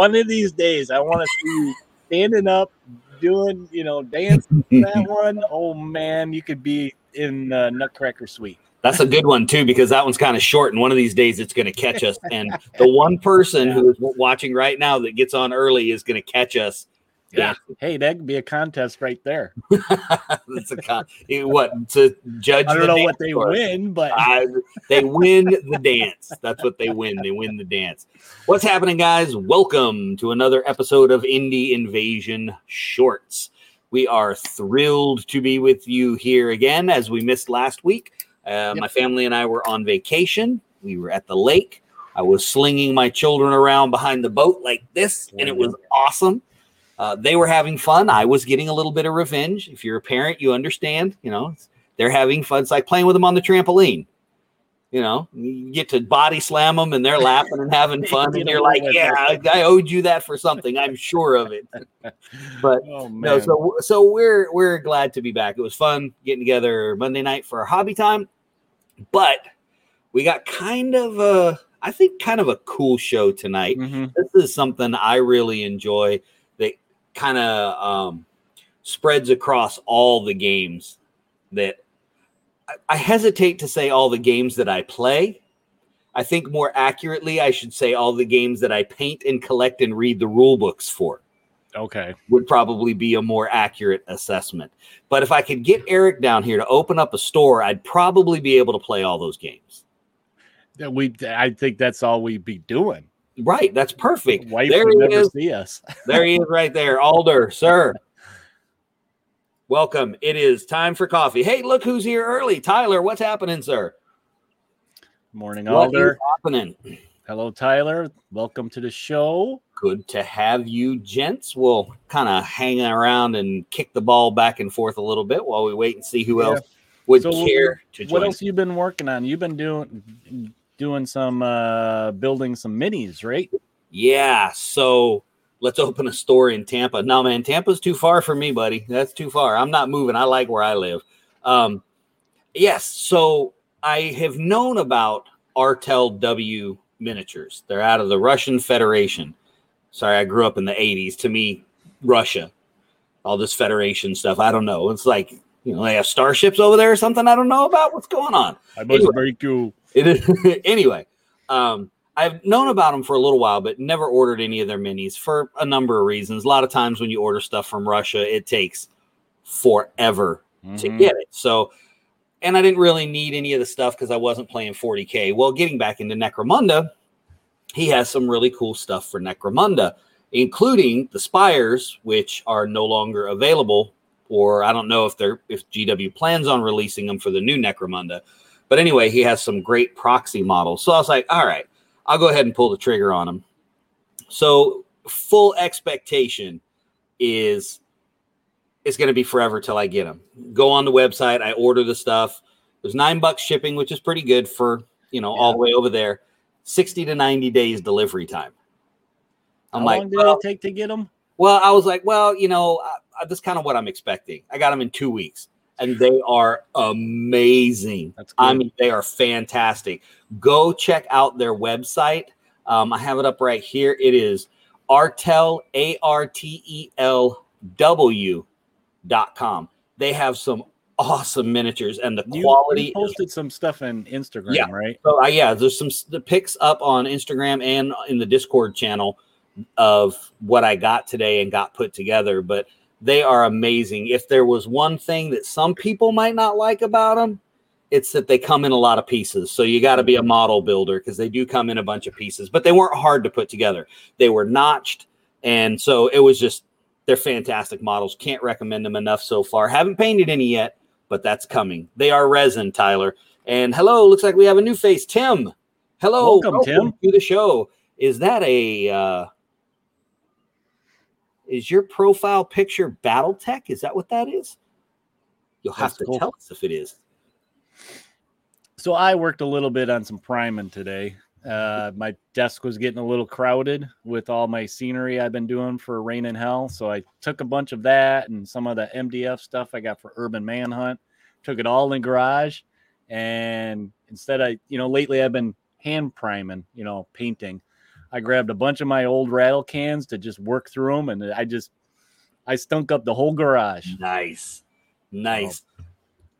one of these days, I want to see you standing up, doing, you know, dancing that one. Oh man, you could be in uh, Nutcracker Suite. That's a good one too, because that one's kind of short, and one of these days it's going to catch us. And the one person who is watching right now that gets on early is going to catch us. Yeah. Hey, that could be a contest right there. That's a con- eh, what to judge. I don't know what they for. win, but I, they win the dance. That's what they win. They win the dance. What's happening, guys? Welcome to another episode of Indie Invasion Shorts. We are thrilled to be with you here again, as we missed last week. Uh, My family and I were on vacation. We were at the lake. I was slinging my children around behind the boat like this, and it was awesome. Uh, they were having fun. I was getting a little bit of revenge. If you're a parent, you understand. You know, they're having fun. It's like playing with them on the trampoline. You know, you get to body slam them and they're laughing and having fun, and you're like, "Yeah, I, I owed you that for something. I'm sure of it." But oh no, so so we're we're glad to be back. It was fun getting together Monday night for our hobby time, but we got kind of a, I think, kind of a cool show tonight Mhm. this is something I really enjoy kind of um, spreads across all the games that I, I hesitate to say all the games that I play. I think more accurately, I should say all the games that I paint and collect and read the rule books for Okay. would probably be a more accurate assessment. But if I could get Eric down here to open up a store, I'd probably be able to play all those games. That We I think that's all we'd be doing. Right, that's perfect. Wife there he never is. see us. There he is right there. Alder, sir. Welcome. It is time for coffee. Hey, look who's here early. Tyler, what's happening, sir? Morning, What is Alder. happening? Hello, Tyler. Welcome to the show. Good to have you, gents. We'll kind of hang around and kick the ball back and forth a little bit while we wait and see who Yeah. else would So care to What join. else you been working on? You've been doing doing some uh building some minis, right? Yeah, so let's open a store in Tampa. No, man, Tampa's too far for me, buddy. That's too far. I'm not moving. I like where I live. Um, yes, so I have known about Artel W miniatures. They're out of the Russian Federation. Sorry, I grew up in the 80s. To me, Russia, all this Federation stuff. I don't know. It's like, you know, they have starships over there or something I don't know about. What's going on? I must Anyway. break you. It is anyway. Um, I've known about them for a little while, but never ordered any of their minis for a number of reasons. A lot of times when you order stuff from Russia, it takes forever to Mhm. get it. So, and I didn't really need any of the stuff because I wasn't playing 40k. Well, getting back into Necromunda, he has some really cool stuff for Necromunda, including the spires, which are no longer available, or I don't know if they're if GW plans on releasing them for the new Necromunda. But anyway, he has some great proxy models. So I was like, all right, I'll go ahead and pull the trigger on them. So full expectation is it's going to be forever till I get them. Go on the website, I order the stuff. There's nine bucks shipping, which is pretty good for you know all the way over there. Sixty to ninety days delivery time. I'm How like, long did well, it take to get them? well, I was like, well, you know, I, I, that's kind of what I'm expecting. I got them in two weeks, and they are amazing. I mean, they are fantastic. Go check out their website. Um, I have it up right here. It is Artel, A R T E L W dot com. They have some awesome miniatures, and the You, quality you is posted some stuff on Instagram, Yeah. right? so uh, yeah, there's some the pics up on Instagram and in the Discord channel of what I got today and got put together. But they are amazing. If there was one thing that some people might not like about them, it's that they come in a lot of pieces. So you got to be a model builder because they do come in a bunch of pieces. But they weren't hard to put together. They were notched, and so it was just they're fantastic models. Can't recommend them enough so far. Haven't painted any yet, but that's coming. They are resin, Tyler. And hello, looks like we have a new face, Tim. Hello, Welcome, Tim. to the show. Is that a uh, is your profile picture BattleTech? Is that what that is? You'll have That's to cool. tell us if it is. So I worked a little bit on some priming today. Uh, my desk was getting a little crowded with all my scenery I've been doing for Reign and Hell. So I took a bunch of that and some of the MDF stuff I got for Urban Manhunt, took it all in garage. And instead, I, you know, lately I've been hand priming, you know, painting. I grabbed a bunch of my old rattle cans to just work through them, and I just I stunk up the whole garage. Nice, nice.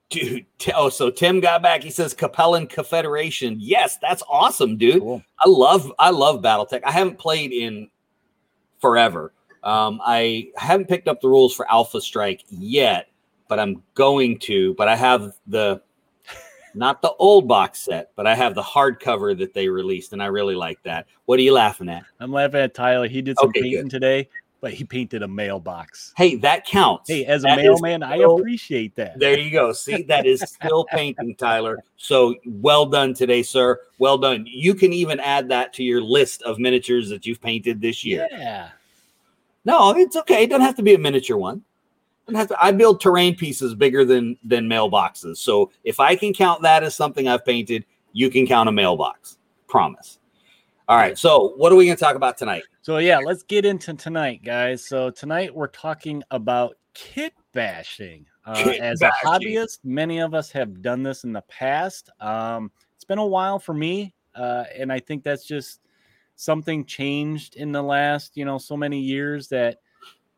Dude, oh, so Tim got back. He says Capellan Confederation. Yes, that's awesome, dude. Cool. I love I love BattleTech. I haven't played in forever. Um, I haven't picked up the rules for Alpha Strike yet, but I'm going to. But I have the not the old box set, but I have the hardcover that they released, and I really like that. What are you laughing at? I'm laughing at Tyler. He did some Okay, painting good. today, but he painted a mailbox. Hey, that counts. Hey, as a That is mailman, I appreciate that. There you go. See, that is still painting, Tyler. So well done today, sir. Well done. You can even add that to your list of miniatures that you've painted this year. Yeah. No, it's okay. It doesn't have to be a miniature one. To- I build terrain pieces bigger than than mailboxes. So if I can count that as something I've painted, you can count a mailbox. Promise. All right. So what are we going to talk about tonight? So yeah, let's get into tonight, guys. So tonight we're talking about kit bashing. Uh, Kit as bashing. a hobbyist, many of us have done this in the past. Um, it's been a while for me, uh, and I think that's just something changed in the last, you know, so many years that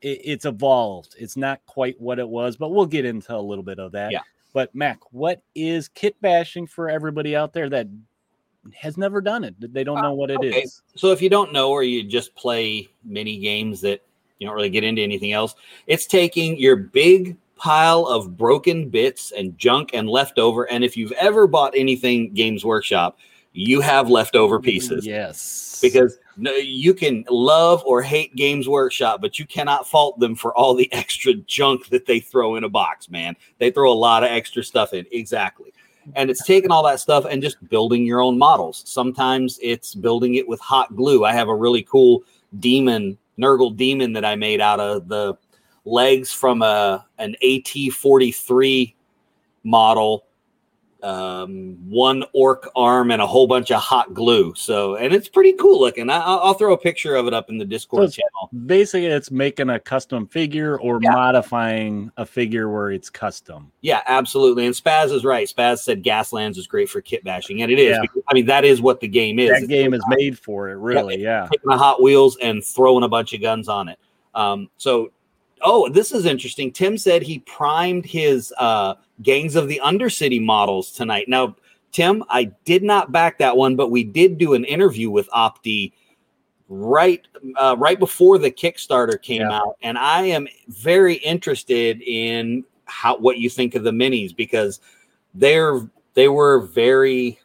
it, it's evolved. It's not quite what it was, but we'll get into a little bit of that. Yeah. But Mac, what is kit bashing for everybody out there that has never done it? They don't uh, know what it is. okay. So if you don't know or you just play mini games that you don't really get into anything else, it's taking your big pile of broken bits and junk and leftover. And if you've ever bought anything Games Workshop, you have leftover pieces. Yes. Because no, you can love or hate Games Workshop, but you cannot fault them for all the extra junk that they throw in a box, man. They throw a lot of extra stuff in. Exactly. And it's taking all that stuff and just building your own models. Sometimes it's building it with hot glue. I have a really cool demon, Nurgle demon that I made out of the legs from uh, a an AT43 model um, one orc arm and a whole bunch of hot glue. So, and it's pretty cool looking. I, I'll, I'll throw a picture of it up in the Discord it's- channel. basically it's making a custom figure or Yeah. modifying a figure where it's custom. Yeah, absolutely. And Spaz is right. Spaz said Gaslands is great for kit bashing, and it is. Yeah. because- I mean, that is what the game is. that It's game is made for it, really. Yeah. taking the Hot Wheels and throwing a bunch of guns on it. Um, so, oh, this is interesting. Tim said he primed his uh, Gangs of the Undercity models tonight. Now, Tim, I did not back that one, but we did do an interview with Opti right uh, right before the Kickstarter came Yeah. out, and I am very interested in how what you think of the minis because they're they were very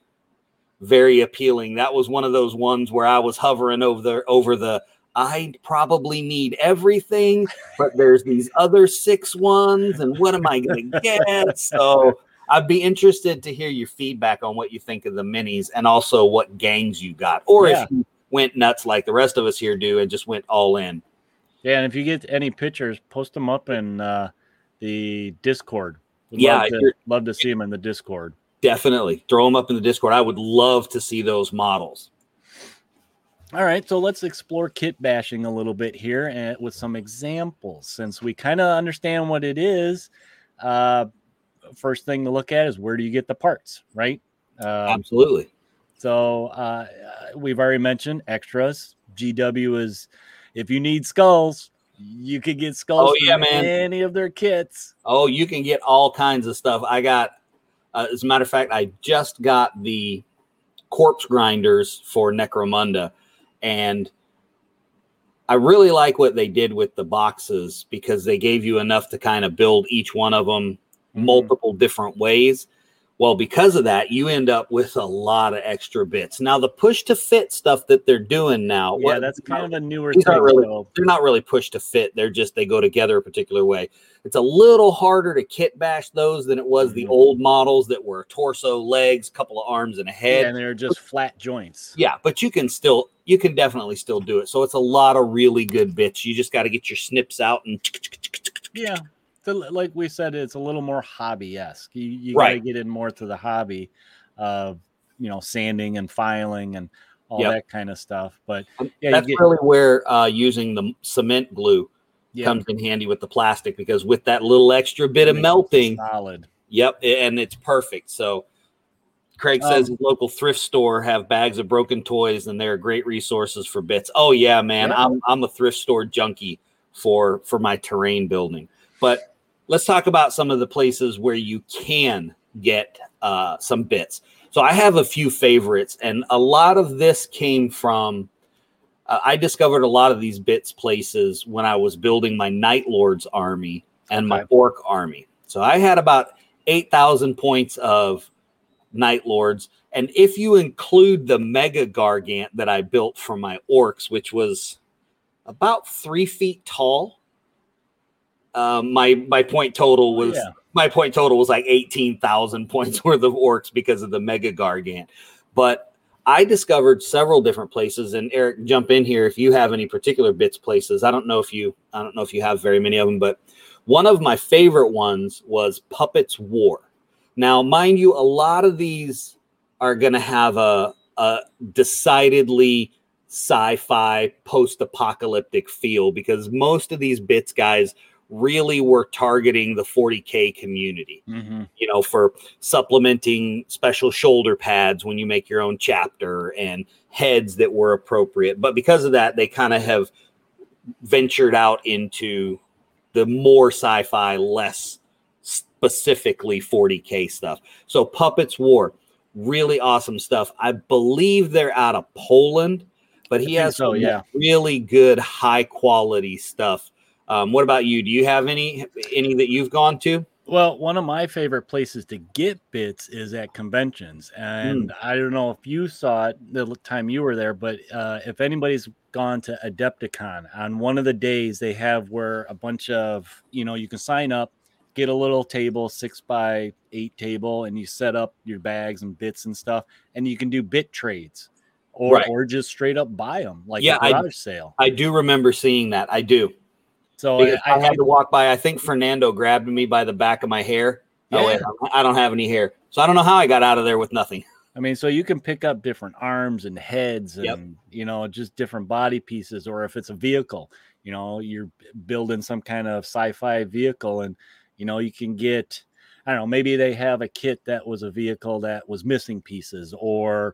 very appealing. That was one of those ones where I was hovering over the over the I probably need everything, but there's these other six ones, and what am I going to get? So I'd be interested to hear your feedback on what you think of the minis and also what gangs you got, or Yeah. if you went nuts like the rest of us here do and just went all in. Yeah. And if you get any pictures, post them up in uh, the Discord. Would Yeah, Love to, love to see them in the Discord. Definitely throw them up in the Discord. I would love to see those models. All right, so let's explore kit bashing a little bit here and with some examples. Since we kind of understand what it is, uh, first thing to look at is where do you get the parts, right? Um, Absolutely. so uh, uh, we've already mentioned extras. GW is if you need skulls, you could get skulls. Oh, yeah, from man. Any of their kits. Oh, you can get all kinds of stuff. I got, uh, as a matter of fact, I just got the corpse grinders for Necromunda, and I really like what they did with the boxes because they gave you enough to kind of build each one of them Mm-hmm. multiple different ways. Well, because of that, you end up with a lot of extra bits. Now, the push to fit stuff that they're doing now, Yeah, what- that's kind of a newer thing. aren't really- they're not really push to fit. They're just they go together a particular way. It's a little harder to kit bash those than it was the Mhm. old models that were torso, legs, couple of arms, and a head. and they're just flat joints. Yeah, but you can still you can definitely still do it. So it's a lot of really good bits. You just got to get your snips out and Yeah. Like we said, it's a little more hobby esque. You, you got to get in more to the hobby of, you know, sanding and filing and all Yep. that kind of stuff. But yeah, that's get, really where uh, using the cement glue yeah, comes in handy with the plastic because with that little extra bit of melting, solid. Yep, and it's perfect. So Craig Um, says his local thrift store have bags of broken toys and they're great resources for bits. Oh yeah, man. Yeah. I'm I'm a thrift store junkie for for my terrain building. But let's talk about some of the places where you can get uh, some bits. So I have a few favorites, and a lot of this came from. Uh, I discovered a lot of these bits places when I was building my Night Lords army and my. Orc army. So I had about eight thousand points of Night Lords, and if you include the Mega Gargant that I built for my Orcs, which was about three feet tall, um, my my point total was Yeah. my point total was like 18,000 points worth of orcs because of the mega gargant. But I discovered several different places and Eric jump in here if you have any particular bits places. I don't know if you I don't know if you have very many of them, but one of my favorite ones was Puppets War. Now, mind you, a lot of these are going to have a, a decidedly sci-fi post-apocalyptic feel because most of these bits guys really were targeting the 40k community. Hmm you know for supplementing special shoulder pads when you make your own chapter and heads that were appropriate. But because of that they kind of have ventured out into the more sci-fi less specifically 40k stuff. So puppets war really awesome stuff. I believe they're out of poland but he has so, some yeah. really good high quality stuff um, what about you do you have any any that you've gone to Well, one of my favorite places to get bits is at conventions, and I don't know if you saw it the time you were there, but uh, if anybody's gone to Adepticon on one of the days, they have where a bunch of you know you can sign up, get a little table, six by eight table, and you set up your bags and bits and stuff, and you can do bit trades, or Right. or just straight up buy them like Yeah, a I- garage sale. I do remember seeing that. I do. So I, I, had to walk by. I think Fernando grabbed me by the back of my hair. Oh, wait, I don't have any hair. So I don't know how I got out of there with nothing. I mean, so you can pick up different arms and heads and Yep. you know just different body pieces, or if it's a vehicle, you know, you're building some kind of sci-fi vehicle, and you know you can get, I don't know, maybe they have a kit that was a vehicle that was missing pieces, or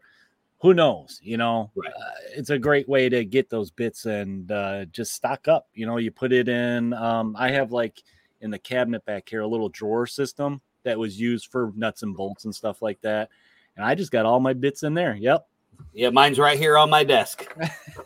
who knows, you know, Right. uh, it's a great way to get those bits and uh, just stock up. You know, you put it in. Um, I have like in the cabinet back here a little drawer system that was used for nuts and bolts and stuff like that and I just got all my bits in there. Yep. Yeah, mine's right here on my desk.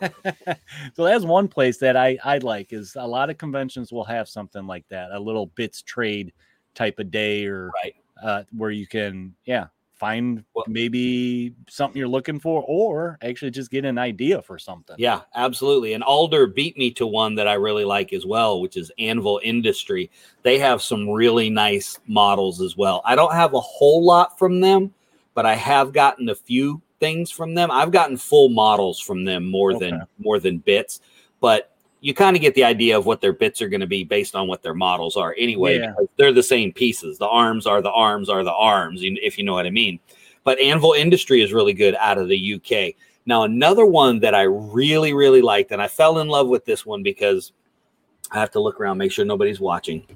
so that's one place that I I like is a lot of conventions will have something like that, a little bits trade type of day or Right. uh, where you can yeah find Well- maybe something you're looking for or actually just get an idea for something. Yeah, absolutely. And Alder beat me to one that I really like as well, which is Anvil Industry. They have some really nice models as well. I don't have a whole lot from them, but I have gotten a few things from them. I've gotten full models from them more than more than bits, but you kind of get the idea of what their bits are going to be based on what their models are anyway. Yeah. because They're the same pieces. The arms are the arms are the arms, if you know what I mean. But Anvil Industry is really good out of the UK. Now, another one that I really, really liked, and I fell in love with this one because I have to look around, make sure nobody's watching.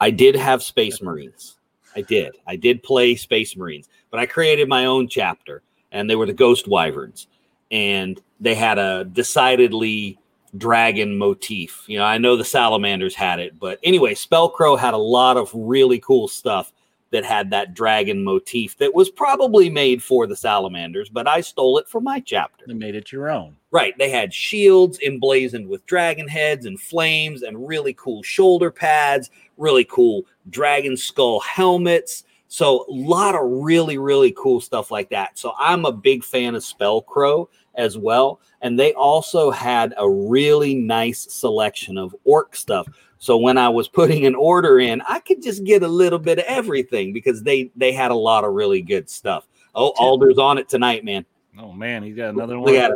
I did have Space Marines. I did. I did play Space Marines, but I created my own chapter, and they were the Ghost Wyverns. And they had a decidedly dragon motif. You know, I know the Salamanders had it, but anyway, Spellcrow had a lot of really cool stuff that had that dragon motif that was probably made for the Salamanders, but I stole it for my chapter. They made it your own. Right. They had shields emblazoned with dragon heads and flames and really cool shoulder pads, really cool dragon skull helmets. So, a lot of really, really cool stuff like that. So, I'm a big fan of Spellcrow as well. And they also had a really nice selection of orc stuff. So when I was putting an order in, I could just get a little bit of everything because they they had a lot of really good stuff. Oh, Alder's on it tonight, man. Oh man, he's got another one. It.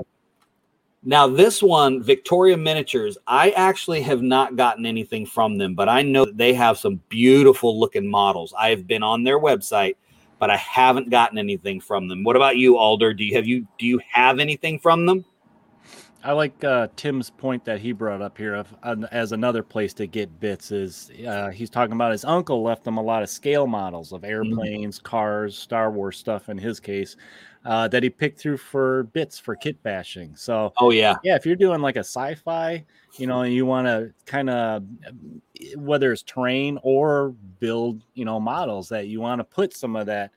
Now, this one, Victoria Miniatures, I actually have not gotten anything from them, but I know that they have some beautiful looking models. I have been on their website, but I haven't gotten anything from them. What about you, Alder? Do you have you do you have anything from them? I like uh, Tim's point that he brought up here of uh, as another place to get bits is uh, he's talking about his uncle left him a lot of scale models of airplanes, mm-hmm. cars, Star Wars stuff in his case uh, that he picked through for bits for kit bashing. So oh yeah, yeah, if you're doing like a sci-fi, you know, and you want to kind of whether it's terrain or build, you know, models that you want to put some of that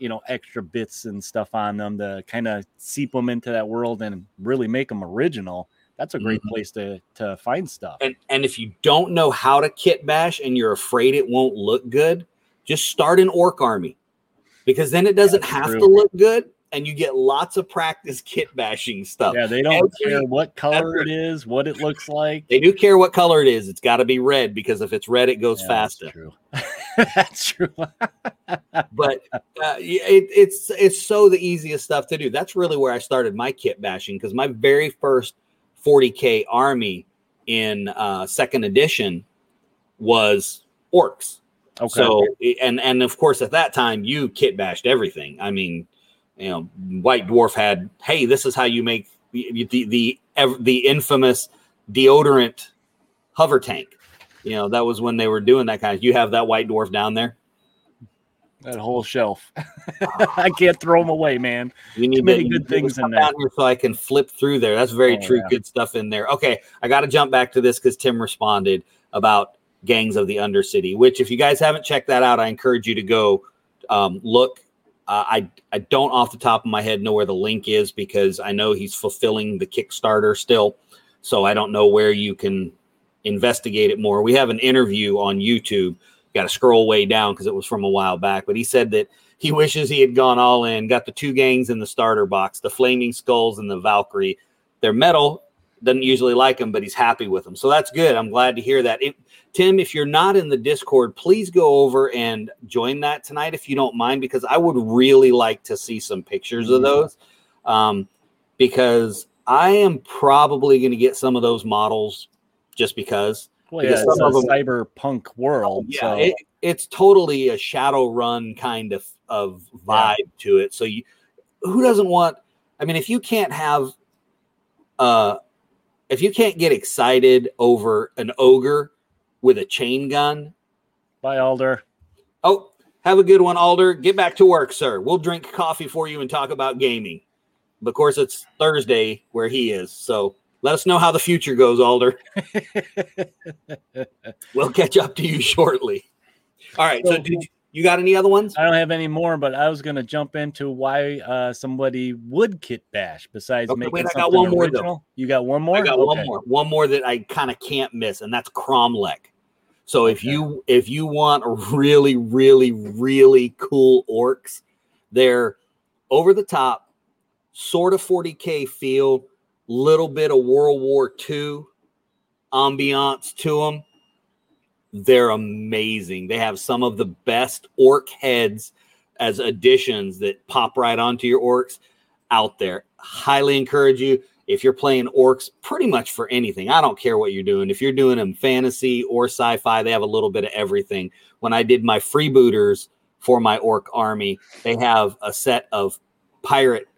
you know extra bits and stuff on them to kind of seep them into that world and really make them original that's a great mm-hmm. place to to find stuff and and if you don't know how to kit bash and you're afraid it won't look good just start an orc army because then it doesn't that's have true. to look good and you get lots of practice kit bashing stuff. Yeah, they don't Every, care what color it is, what it looks like. They do care what color it is. It's got to be red because if it's red, it goes yeah, faster. That's true. that's true. but uh, it, it's it's so the easiest stuff to do. That's really where I started my kit bashing because my very first 40k army in uh, second edition was orcs. Okay. So and and of course at that time you kit bashed everything. I mean you know, White Dwarf had, hey, this is how you make the the the, the infamous deodorant hover tank. You know, that was when they were doing that kind of. You have that White Dwarf down there. That whole shelf. I can't throw them away, man. You need Too many good things in there. so I can flip through there. That's very oh, true. Yeah. Good stuff in there. Okay, I got to jump back to this because Tim responded about Gangs of the Undercity. Which, if you guys haven't checked that out, I encourage you to go um, look uh, I I don't off the top of my head know where the link is because I know he's fulfilling the Kickstarter still, so I don't know where you can investigate it more. We have an interview on YouTube. Got to scroll way down because it was from a while back, but he said that he wishes he had gone all in, got the two gangs in the starter box, the Flaming Skulls and the Valkyrie. They're metal, doesn't usually like him, but he's happy with him. So that's good. I'm glad to hear that. It, Tim, if you're not in the Discord, please go over and join that tonight if you don't mind, because I would really like to see some pictures mm-hmm. of those. Um, because I am probably going to get some of those models just because. Well, yeah, it's a them, cyberpunk world. Yeah, so. it, it's totally a Shadowrun kind of of vibe yeah. to it. So you, who doesn't want? I mean, if you can't have, uh, if you can't get excited over an ogre with a chain gun. Bye, Alder. Oh, have a good one, Alder. Get back to work, sir. We'll drink coffee for you and talk about gaming. But of course, it's Thursday where he is. So let us know how the future goes, Alder. we'll catch up to you shortly. All right. So, did you, you got any other ones? I don't have any more, but I was going to jump into why uh, somebody would kit bash besides okay, making wait, I got one more though. You got one more? I got okay. one more. One more that I kind of can't miss, and that's Kromlech. So if okay. you if you want really really really cool orcs, they're over the top, sort of 40k feel, little bit of World War II ambiance to them. They're amazing. They have some of the best orc heads as additions that pop right onto your orcs out there. Highly encourage you if you're playing orcs pretty much for anything, I don't care what you're doing. If you're doing them fantasy or sci fi, they have a little bit of everything. When I did my freebooters for my orc army, they have a set of pirate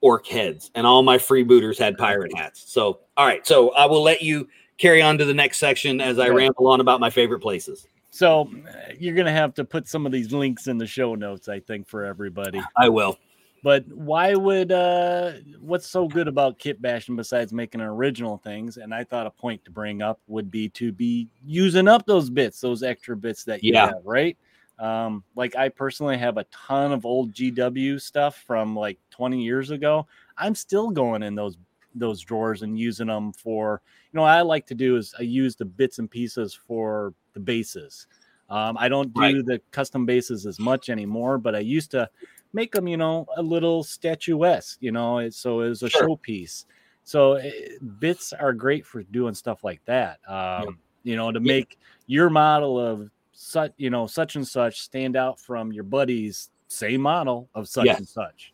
orc heads, and all my freebooters had pirate hats. So, all right. So I will let you carry on to the next section as I ramble on about my favorite places. So you're going to have to put some of these links in the show notes, I think, for everybody. I will. But why would uh what's so good about kit bashing besides making original things? And I thought a point to bring up would be to be using up those bits, those extra bits that you yeah. have, right? Um, like I personally have a ton of old GW stuff from like 20 years ago. I'm still going in those those drawers and using them for you know, I like to do is I use the bits and pieces for the bases. Um, I don't do right. the custom bases as much anymore, but I used to make them, you know, a little statuesque, you know, so it was a sure. showpiece. So it, eh, bits are great for doing stuff like that. Um, You know, to make your model of such, you know, such and such stand out from your buddies' same model of such and such.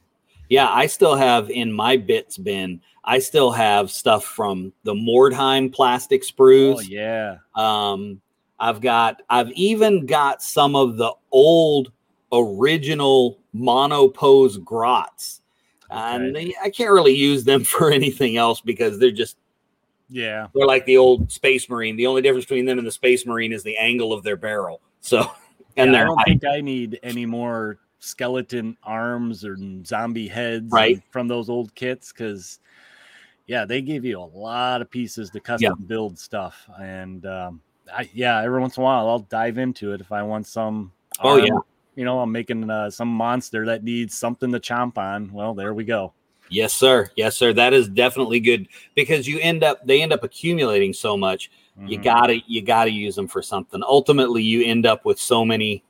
Yeah, I still have in my bits bin. I still have stuff from the Mordheim plastic sprues. Oh yeah. Um, I've got. I've even got some of the old original monopose grots and they, I can't really use them for anything else because they're just Yeah. they're like the old Space Marine. The only difference between them and the Space Marine is the angle of their barrel. So and Yeah, I don't height. think I need any more skeleton arms or zombie heads Right. from those old kits because yeah, they give you a lot of pieces to custom build stuff. And um I yeah, every once in a while I'll dive into it if I want some Oh, arm, yeah. You know, I'm making uh, some monster that needs something to chomp on. Well, there we go. Yes, sir. Yes, sir. That is definitely good because you end up they end up accumulating so much. You Mhm. gotta you gotta use them for something. Ultimately, you end up with so many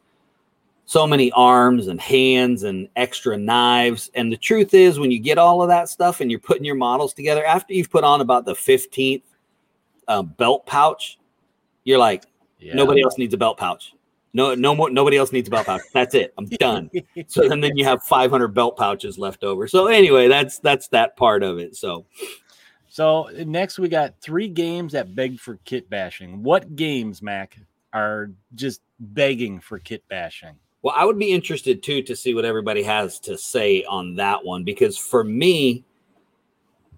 so many arms and hands and extra knives. And the truth is, when you get all of that stuff and you're putting your models together, after you've put on about the 15th uh, belt pouch, you're like, Yeah. nobody else needs a belt pouch. No, no more. Nobody else needs a belt pouch. That's it. I'm done. So and then you have 500 belt pouches left over. So anyway, that's that's that part of it. So So next we got three games that beg for kit bashing. What games, Mac, are just begging for kit bashing? Well, I would be interested too to see what everybody has to say on that one because for me,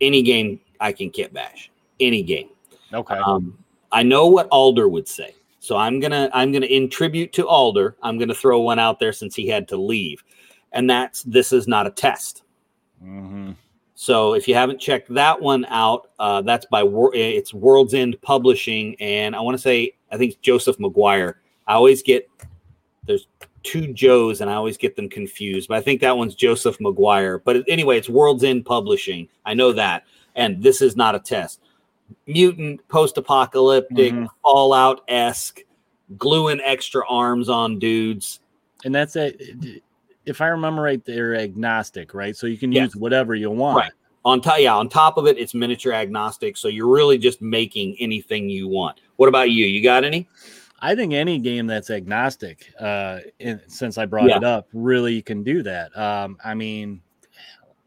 any game I can kit bash, any game. Okay. Um, I know what Alder would say, so I'm gonna I'm gonna in tribute to Alder. I'm gonna throw one out there since he had to leave, and that's this is not a test. Mhm. So if you haven't checked that one out, uh, that's by Wor- it's World's End Publishing, and I want to say I think Joseph McGuire. I always get there's two Joes, and I always get them confused, but I think that one's Joseph McGuire. But anyway, it's World's End Publishing. I know that, and this is not a test. Mutant, post-apocalyptic, Mhm. Fallout esque, gluing extra arms on dudes. And that's it. If I remember right, they're agnostic, right? So you can Yes. use whatever you want. Right. on top yeah on top of it it's miniature agnostic so you're really just making anything you want what about you you got any I think any game that's agnostic, uh, in, since I brought Yeah. it up, really can do that. Um, I mean,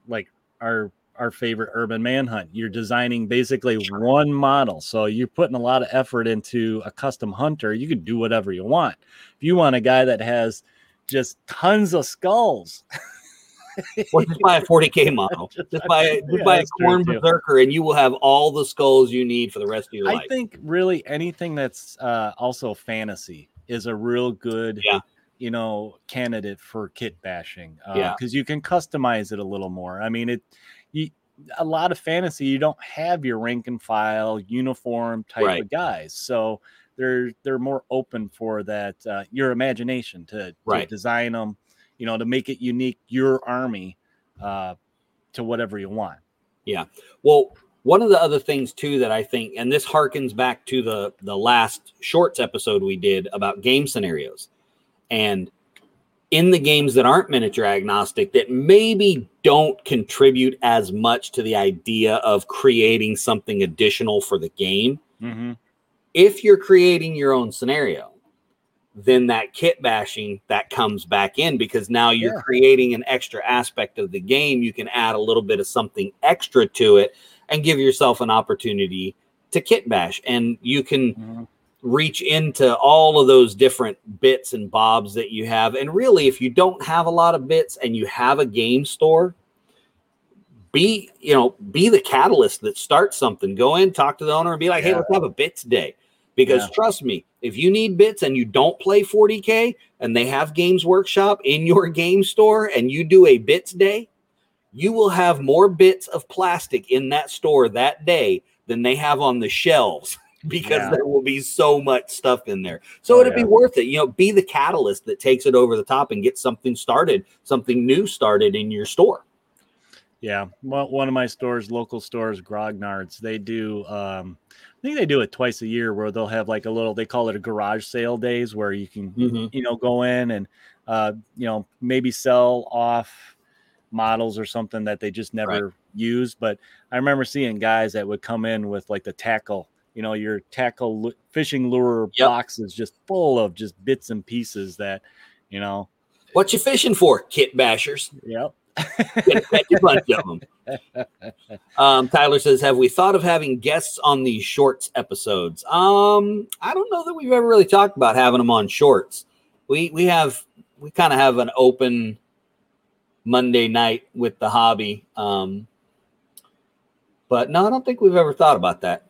like our our favorite urban manhunt, you're designing basically one model, so you're putting a lot of effort into a custom hunter. You can do whatever you want. If you want a guy that has just tons of skulls, well just buy a 40k model Just just buy- buy, yeah, just buy a Khorne berserker and you will have all the skulls you need for the rest of your I life I think really anything that's uh, also fantasy is a real good, Yeah. you know, candidate for kit bashing. Uh, Yeah. because you can customize it a little more. I mean, it, you, a lot of fantasy, you don't have your rank and file uniform type Right. of guys, so they're they're more open for that uh, your imagination to, to Right. design them, you know, to make it unique your army uh, to whatever you want. Yeah. Well one of the other things too that i think and this harkens back to the the last shorts episode we did about game scenarios and in the games that aren't miniature agnostic that maybe don't contribute as much to the idea of creating something additional for the game Mm-hmm. if you're creating your own scenario, then that kit bashing that comes back in because now you're Yeah. creating an extra aspect of the game. You can add a little bit of something extra to it and give yourself an opportunity to kit bash. And you can Mhm. reach into all of those different bits and bobs that you have. And really, if you don't have a lot of bits and you have a game store, be you know be the catalyst that starts something go in talk to the owner and be like hey let's have a bits day because Yeah. trust me if you need bits and you don't play 40k and they have games workshop in your game store and you do a bits day you will have more bits of plastic in that store that day than they have on the shelves because Yeah. there will be so much stuff in there so Oh, it'd yeah. be worth it you know be the catalyst that takes it over the top and get something started something new started in your store Yeah, one one of my stores, local stores, Grognards, they do. Um, I think they do it twice a year, where they'll have like a little. They call it a garage sale days, where you can, you know, go in and, uh, you know, maybe sell off models or something that they just never use. But I remember seeing guys that would come in with like the tackle, you know, your tackle fishing lure Yep. boxes just full of just bits and pieces that, you know, what you fishing for kit bashers yep. Bunch of them. Um, Tyler says, "Have we thought of having guests on these shorts episodes?" Um, I don't know that we've ever really talked about having them on shorts. We we have we kind of have an open Monday night with the hobby. Um, but no, I don't think we've ever thought about that.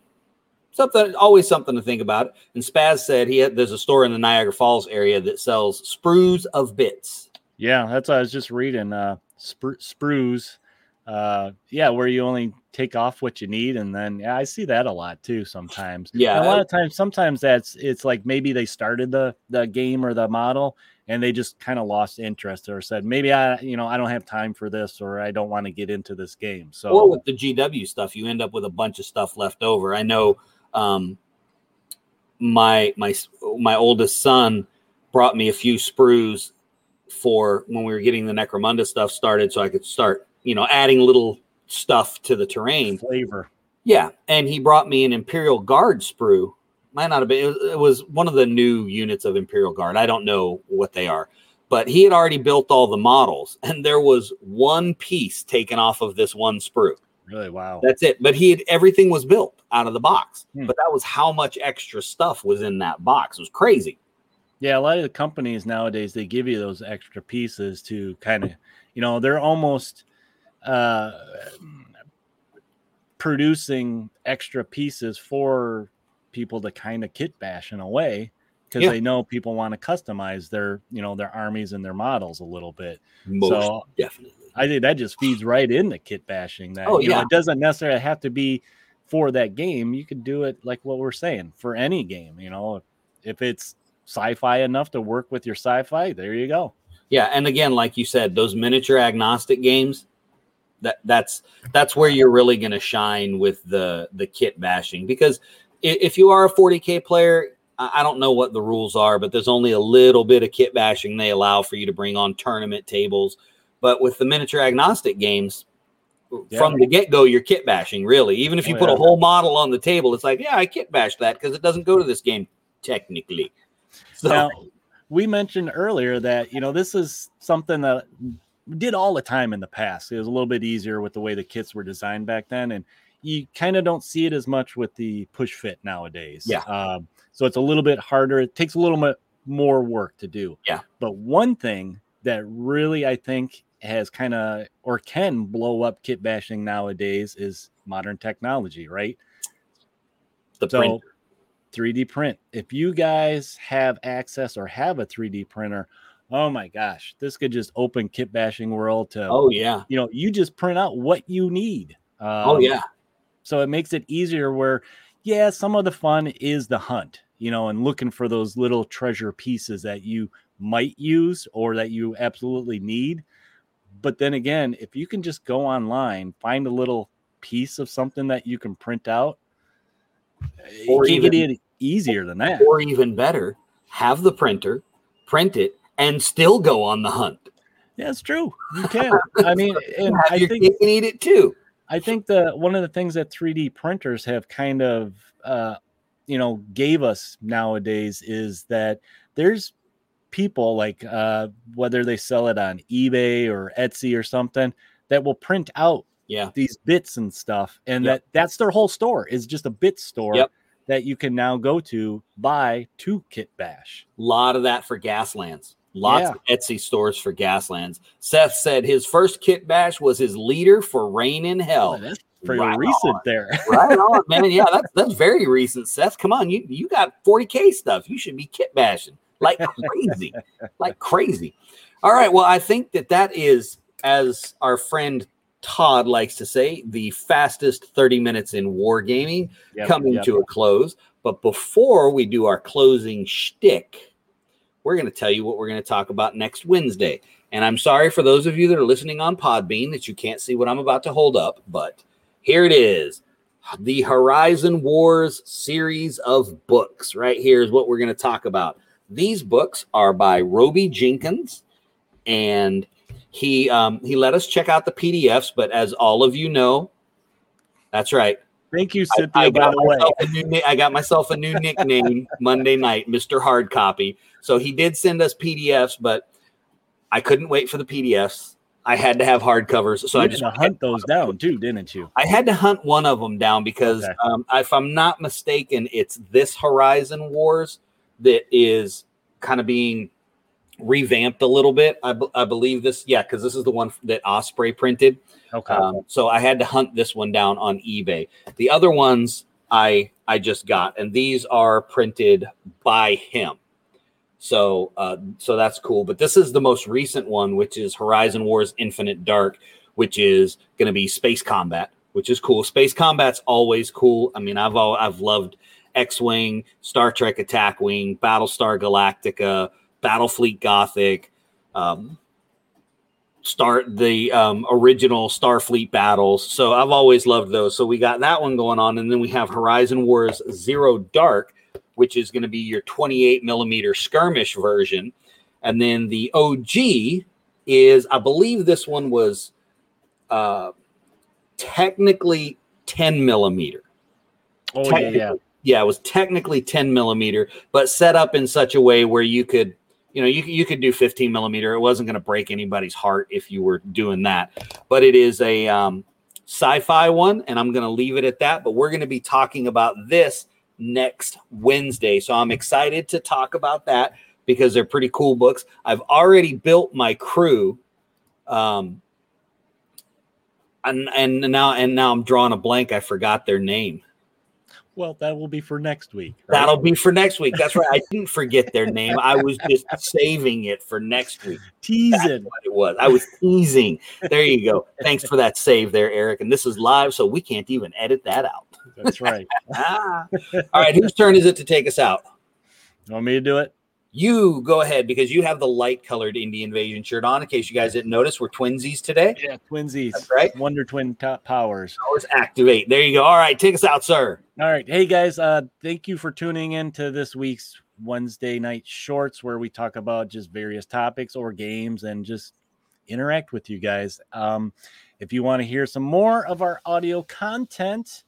Something always something to think about. And Spaz said he had, there's a store in the Niagara Falls area that sells sprues of bits. Yeah, that's what I was just reading. Uh, spru- sprues. Uh, yeah, where you only take off what you need, and then yeah, I see that a lot too. Sometimes, Yeah, And a lot of times, sometimes that's it's like maybe they started the the game or the model, and they just kind of lost interest or said maybe I you know I don't have time for this or I don't want to get into this game. So or with the GW stuff, you end up with a bunch of stuff left over. I know um, my my my oldest son brought me a few sprues for when we were getting the Necromunda stuff started, so I could start you know adding little stuff to the terrain. flavor. Yeah, and he brought me an Imperial Guard sprue. Might not have been. It was, one of the new units of Imperial Guard. I don't know what they are, but he had already built all the models, and there was one piece taken off of this one sprue. Really, wow. That's it. But he had everything was built out of the box. Hmm. But that was how much extra stuff was in that box. It was crazy. Yeah, a lot of the companies nowadays they give you those extra pieces to kind of, you know, they're almost uh producing extra pieces for people to kind of kit bash in a way because Yeah. they know people want to customize their, you know, their armies and their models a little bit. Most So- definitely. I think that just feeds right into kit bashing. That Oh, you know, yeah. it doesn't necessarily have to be for that game. You could do it like what we're saying for any game. You know, if it's sci-fi enough to work with your sci-fi, there you go. Yeah, and again, like you said, those miniature agnostic games, that that's that's where you're really going to shine with the the kit bashing because if you are a 40k player, I don't know what the rules are, but there's only a little bit of kit bashing they allow for you to bring on tournament tables. But with the miniature agnostic games, Yeah. from the get go, you're kit bashing really. Even if you Oh, put yeah. a whole model on the table, it's like, yeah, I kit bashed that because it doesn't go to this game technically. So Now, we mentioned earlier that you know this is something that we did all the time in the past. It was a little bit easier with the way the kits were designed back then, and you kind of don't see it as much with the push fit nowadays. Yeah. Um, so it's a little bit harder. It takes a little bit more work to do. Yeah. But one thing that really I think has kind of or can blow up kit bashing nowadays is modern technology, right? the So print 3D print. If you guys have access or have a 3D printer, oh my gosh, this could just open kit bashing world to Oh yeah. you know, you just print out what you need. Um, Oh yeah. So it makes it easier where, yeah, some of the fun is the hunt, you know, and looking for those little treasure pieces that you might use or that you absolutely need. But then again, if you can just go online, find a little piece of something that you can print out, Or you can get even- it easier than that. Or even better, have the printer print it and still go on the hunt. Yeah, it's true. You can. I mean, and I think cake and eat it too. I think the one of the things that 3D printers have kind of uh, you know gave us nowadays is that there's people like uh, whether they sell it on eBay or Etsy or something that will print out Yeah. these bits and stuff, and Yep. that that's their whole store is just a bit store Yep. that you can now go to buy to kit bash. A lot of that for Gaslands. Lots of Etsy stores for Gaslands. Seth said his first kit bash was his leader for Reign in Hell. Oh, that's pretty Right recent there. right on, man. Yeah, that's that's very recent. Seth, come on, you you got 40k stuff. You should be kit bashing like crazy, like crazy. All right, well, I think that that is, as our friend Todd likes to say, the fastest 30 minutes in wargaming Yep, coming yep. to a close. But before we do our closing shtick, we're going to tell you what we're going to talk about next Wednesday. And I'm sorry for those of you that are listening on Podbean that you can't see what I'm about to hold up, but here it is. The Horizon Wars series of books. Right here is what we're going to talk about. These books are by Robey Jenkins, and he um, he let us check out the PDFs. But as all of you know, that's right. Thank you, Cynthia. I, by got myself a new, I got myself a new nickname Monday night, Mr. Hard Copy. So he did send us PDFs, but I couldn't wait for the PDFs. I had to have hardcovers, so you I had just to hunt those down too, didn't you? I had to hunt one of them down because, Okay. um, if I'm not mistaken, it's this Horizon Wars that is kind of being revamped a little bit. I, b- I believe this, yeah, because this is the one that Osprey printed. Okay. Um, so I had to hunt this one down on eBay. The other ones I I just got, and these are printed by him. So uh, so that's cool. But this is the most recent one, which is Horizon Wars Infinite Dark, which is going to be space combat, which is cool. Space combat's always cool. I mean, I've all, I've loved X-wing, Star Trek Attack Wing, Battlestar Galactica, Battlefleet Gothic. Um, start the um, original Starfleet battles. So I've always loved those. So we got that one going on, and then we have Horizon Wars Zero Dark, which is going to be your 28 millimeter skirmish version, and then the OG is I believe this one was uh, technically 10 millimeter. oh yeah, yeah. Yeah, it was technically 10 millimeter, but set up in such a way where you could, you know, you, you could do 15 millimeter. It wasn't going to break anybody's heart if you were doing that. But it is a um, sci fi one, and I'm going to leave it at that. But we're going to be talking about this next Wednesday. So I'm excited to talk about that because they're pretty cool books. I've already built my crew. Um, and, and now and now I'm drawing a blank. I forgot their name. Well, that will be for next week. right? That'll be for next week. That's right. I didn't forget their name. I was just saving it for next week. Teasing. what it was. I was teasing. There you go. Thanks for that save there, Eric. And this is live, so we can't even edit that out. That's right. Ah. All right. Whose turn is it to take us out? You want me to do it? You go ahead because you have the light colored Indie Invasion shirt on. In case you guys didn't notice, we're twinsies today. Yeah, twinsies. That's right. Wonder Twin top powers. Powers activate. There you go. All right. Take us out, sir. All right. Hey guys, uh thank you for tuning in to this week's Wednesday night shorts where we talk about just various topics or games and just interact with you guys. Um if you want to hear some more of our audio content,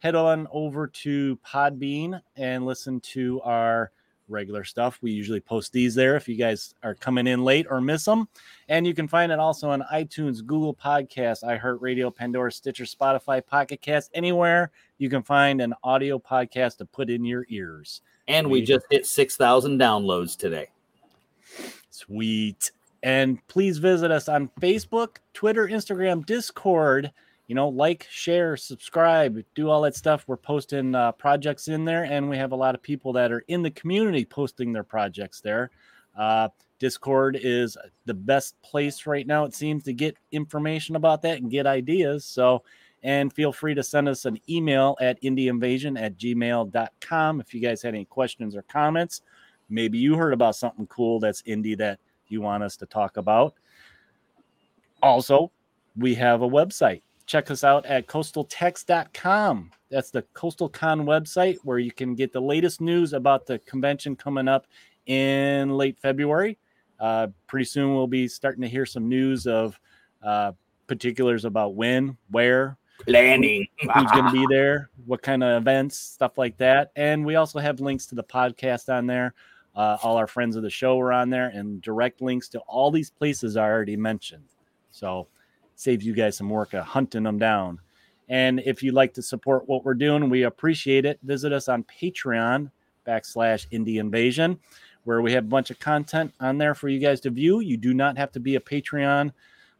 head on over to Podbean and listen to our regular stuff. We usually post these there if you guys are coming in late or miss them. And you can find it also on iTunes, Google Podcasts, iHeartRadio, Pandora, Stitcher, Spotify, Pocket Cast, anywhere you can find an audio podcast to put in your ears. And we Sweet. just hit 6,000 downloads today. Sweet. And please visit us on Facebook, Twitter, Instagram, Discord. You know, like, share, subscribe, do all that stuff. We're posting uh, projects in there, and we have a lot of people that are in the community posting their projects there. Uh, Discord is the best place right now, it seems, to get information about that and get ideas. So, and feel free to send us an email at indieinvasion at gmail.com if you guys had any questions or comments. Maybe you heard about something cool that's indie that you want us to talk about. Also, we have a website. Check us out at coastaltext.com. That's the Coastal Con website where you can get the latest news about the convention coming up in late February. Uh, pretty soon, we'll be starting to hear some news of uh, particulars about when, where, Planning. who's going to be there, what kind of events, stuff like that. And we also have links to the podcast on there. Uh, all our friends of the show are on there, and direct links to all these places I already mentioned. So saves you guys some work of hunting them down. And if you'd like to support what we're doing, we appreciate it. Visit us on Patreon backslash Indie Invasion, where we have a bunch of content on there for you guys to view. You do not have to be a Patreon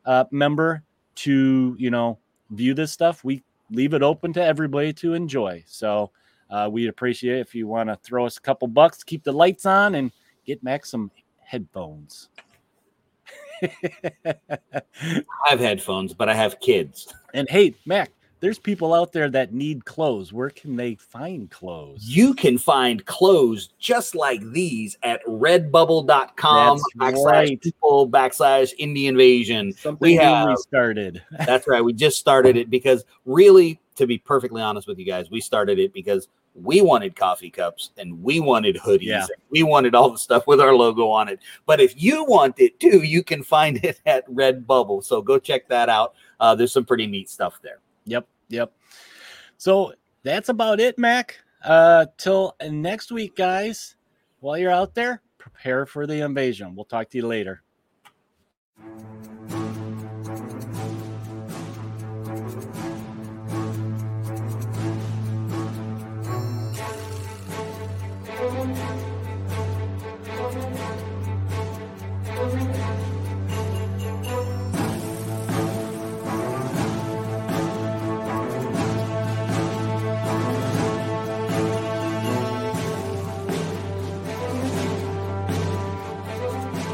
uh, member to, you know, view this stuff. We leave it open to everybody to enjoy. So uh, we'd appreciate it if you want to throw us a couple bucks, keep the lights on, and get Mac some headphones. I have headphones, but I have kids. and hey, Mac, there's people out there that need clothes. Where can they find clothes? You can find clothes just like these at redbubble.com That's backslash right. people backslash indie invasion. Something We we have- started. That's right. We just started it because really, to be perfectly honest with you guys, we started it because we wanted coffee cups and we wanted hoodies. Yeah. and we wanted all the stuff with our logo on it. But if you want it too, you can find it at Redbubble. So go check that out. Uh, there's some pretty neat stuff there. Yep, yep. So that's about it, Mac. Uh, till next week, guys. While you're out there, prepare for the invasion. We'll talk to you later.